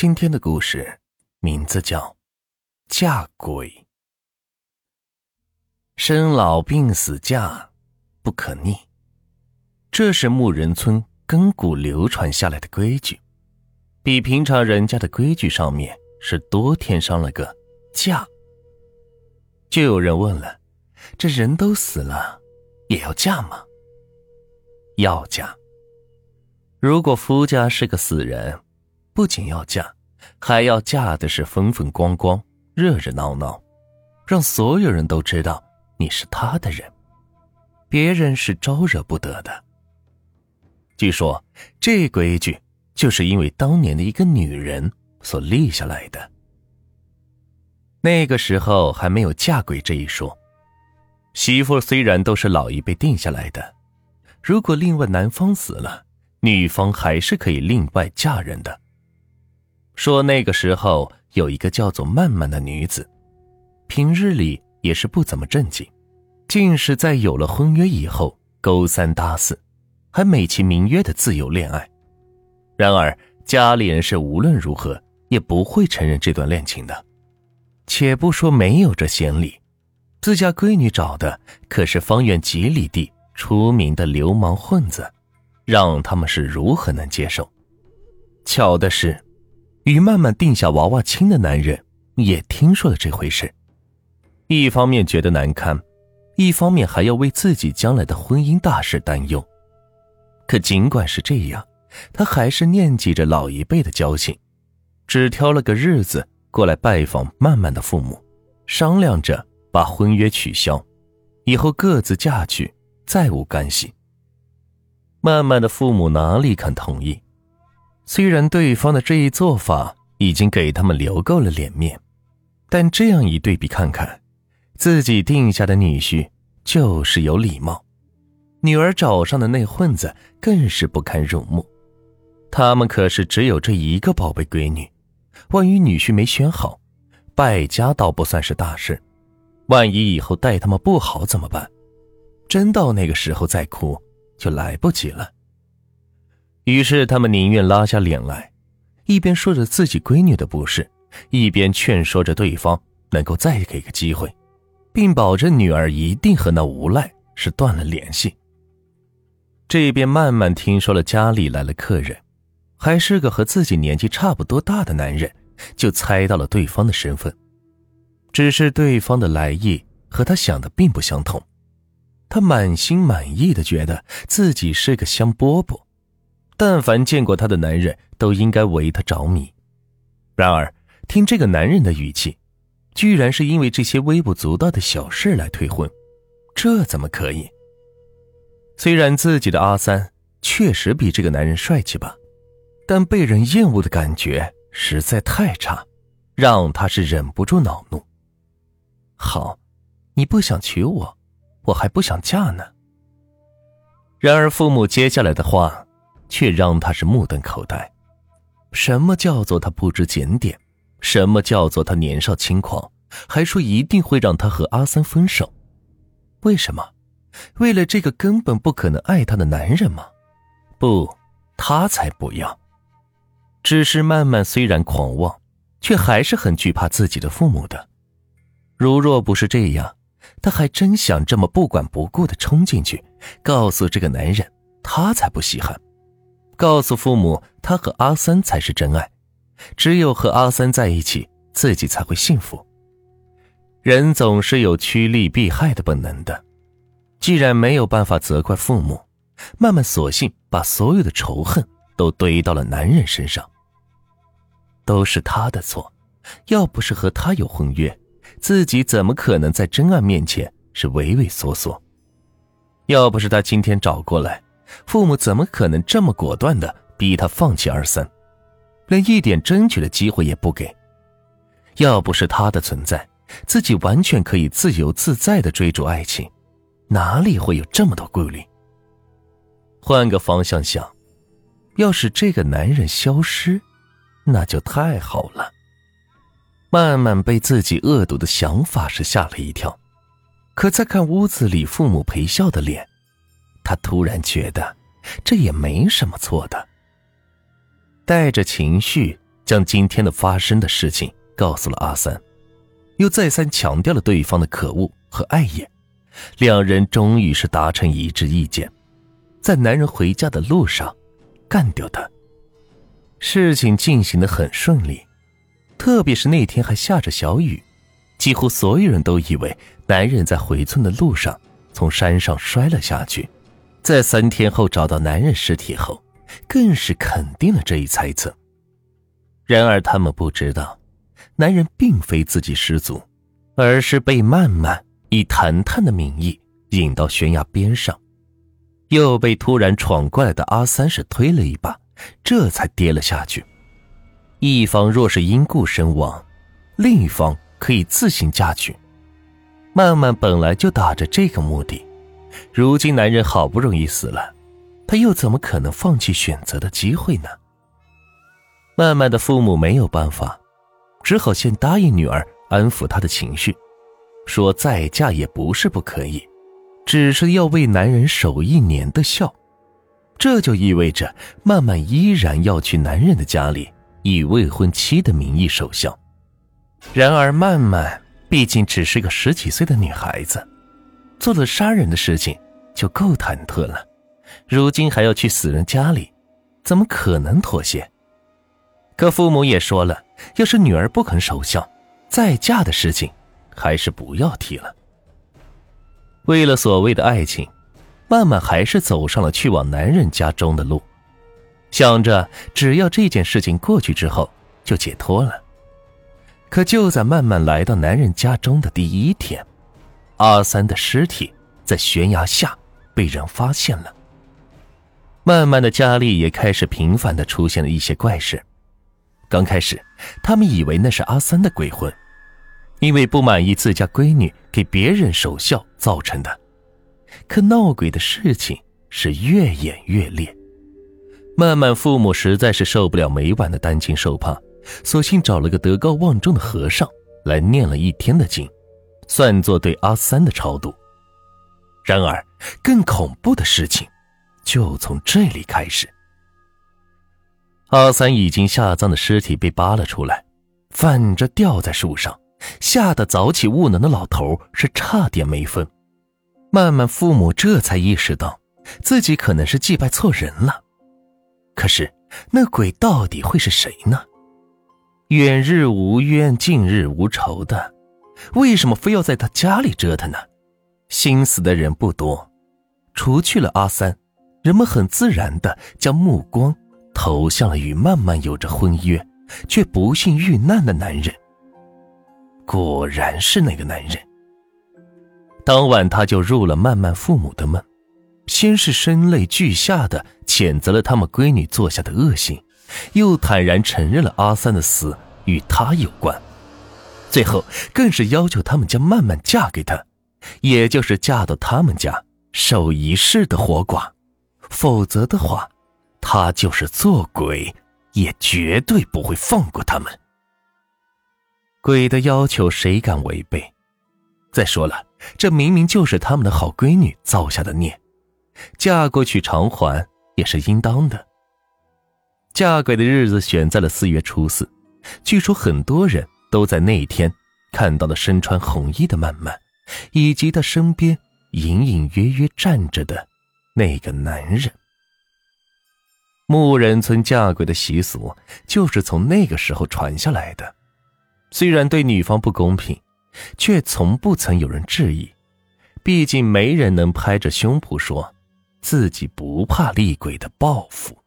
今天的故事名字叫《嫁鬼》。生老病死嫁不可逆，这是牧人村亘古流传下来的规矩，比平常人家的规矩上面是多添上了个“嫁”。就有人问了：这人都死了，也要嫁吗？要嫁。如果夫家是个死人。不仅要嫁，还要嫁的是风风光光、热热闹闹，让所有人都知道你是他的人，别人是招惹不得的。据说这规矩就是因为当年的一个女人所立下来的。那个时候还没有嫁鬼这一说，媳妇虽然都是老一辈定下来的，如果另外男方死了，女方还是可以另外嫁人的。说那个时候有一个叫做曼曼的女子，平日里也是不怎么正经，竟是在有了婚约以后勾三搭四，还美其名曰的自由恋爱。然而家里人是无论如何也不会承认这段恋情的。且不说没有这先例，自家闺女找的可是方圆几里地出名的流氓混子，让他们是如何能接受？巧的是。与曼曼定下娃娃亲的男人也听说了这回事，一方面觉得难堪，一方面还要为自己将来的婚姻大事担忧。可尽管是这样，他还是念记着老一辈的交情，只挑了个日子过来拜访曼曼的父母，商量着把婚约取消，以后各自嫁去，再无干系。曼曼的父母哪里肯同意？虽然对方的这一做法已经给他们留够了脸面，但这样一对比看看，自己定下的女婿就是有礼貌，女儿找上的那混子更是不堪入目。他们可是只有这一个宝贝闺女，万一女婿没选好，败家倒不算是大事，万一以后待他们不好怎么办？真到那个时候再哭，就来不及了。于是，他们宁愿拉下脸来，一边说着自己闺女的不是，一边劝说着对方能够再给个机会，并保证女儿一定和那无赖是断了联系。这边慢慢听说了家里来了客人，还是个和自己年纪差不多大的男人，就猜到了对方的身份，只是对方的来意和他想的并不相同，他满心满意的觉得自己是个香饽饽。但凡见过他的男人，都应该为他着迷。然而，听这个男人的语气，居然是因为这些微不足道的小事来退婚，这怎么可以？虽然自己的阿三确实比这个男人帅气吧，但被人厌恶的感觉实在太差，让他是忍不住恼怒。好，你不想娶我，我还不想嫁呢。然而，父母接下来的话。却让他是目瞪口呆。什么叫做他不知检点？什么叫做他年少轻狂？还说一定会让他和阿三分手？为什么？为了这个根本不可能爱他的男人吗？不，他才不要。只是曼曼虽然狂妄，却还是很惧怕自己的父母的。如若不是这样，他还真想这么不管不顾的冲进去，告诉这个男人，他才不稀罕。告诉父母，他和阿三才是真爱，只有和阿三在一起，自己才会幸福。人总是有趋利避害的本能的，既然没有办法责怪父母，曼曼索性把所有的仇恨都堆到了男人身上。都是他的错，要不是和他有婚约，自己怎么可能在真爱面前是畏畏缩缩？要不是他今天找过来。父母怎么可能这么果断的逼他放弃二三，连一点争取的机会也不给？要不是他的存在，自己完全可以自由自在的追逐爱情，哪里会有这么多顾虑？换个方向想，要是这个男人消失，那就太好了。曼曼被自己恶毒的想法是吓了一跳，可再看屋子里父母陪笑的脸。他突然觉得，这也没什么错的。带着情绪将今天的发生的事情告诉了阿三，又再三强调了对方的可恶和碍眼，两人终于是达成一致意见，在男人回家的路上干掉他。事情进行的很顺利，特别是那天还下着小雨，几乎所有人都以为男人在回村的路上从山上摔了下去，在三天后找到男人尸体后。更是肯定了这一猜测。然而，他们不知道，男人并非自己失足，而是被曼曼以谈谈的名义引到悬崖边上，又被突然闯过来的阿三是推了一把，这才跌了下去。一方若是因故身亡，另一方可以自行嫁娶。曼曼本来就打着这个目的，如今男人好不容易死了。他又怎么可能放弃选择的机会呢？曼曼的父母没有办法，只好先答应女儿安抚她的情绪，说再嫁也不是不可以，只是要为男人守一年的孝。这就意味着曼曼依然要去男人的家里，以未婚妻的名义守孝。然而曼曼毕竟只是个十几岁的女孩子，做了杀人的事情就够忐忑了。如今还要去死人家里，怎么可能妥协？可父母也说了，要是女儿不肯守孝，再嫁的事情还是不要提了。为了所谓的爱情，曼曼还是走上了去往男人家中的路，想着只要这件事情过去之后就解脱了。可就在曼曼来到男人家中的第一天，阿三的尸体在悬崖下被人发现了。慢慢的，家里也开始频繁的出现了一些怪事。刚开始，他们以为那是阿三的鬼魂，因为不满意自家闺女给别人守孝造成的。可闹鬼的事情是越演越烈。慢慢，父母实在是受不了每晚的担惊受怕，索性找了个德高望重的和尚来念了一天的经，算作对阿三的超度。然而，更恐怖的事情。就从这里开始，阿三已经下葬的尸体被扒了出来，反着吊在树上，吓得早起悟能的老头是差点没疯。曼曼，父母这才意识到自己可能是祭拜错人了。可是那鬼到底会是谁呢？远日无冤，近日无仇的，为什么非要在他家里折腾呢？心死的人不多，除去了阿三。人们很自然的将目光投向了与曼曼有着婚约，却不幸遇难的男人。果然是那个男人。当晚，他就入了曼曼父母的梦，先是声泪俱下的谴责了他们闺女做下的恶行，又坦然承认了阿三的死与他有关，最后更是要求他们将曼曼嫁给他，也就是嫁到他们家守一世的活寡。否则的话，他就是做鬼，也绝对不会放过他们。鬼的要求谁敢违背？再说了，这明明就是他们的好闺女造下的孽，嫁过去偿还也是应当的。嫁鬼的日子选在了四月初四，据说很多人都在那天看到了身穿红衣的曼曼，以及她身边隐隐约约站着的。那个男人，牧人村嫁鬼的习俗就是从那个时候传下来的。虽然对女方不公平，却从不曾有人质疑。毕竟没人能拍着胸脯说自己不怕厉鬼的报复。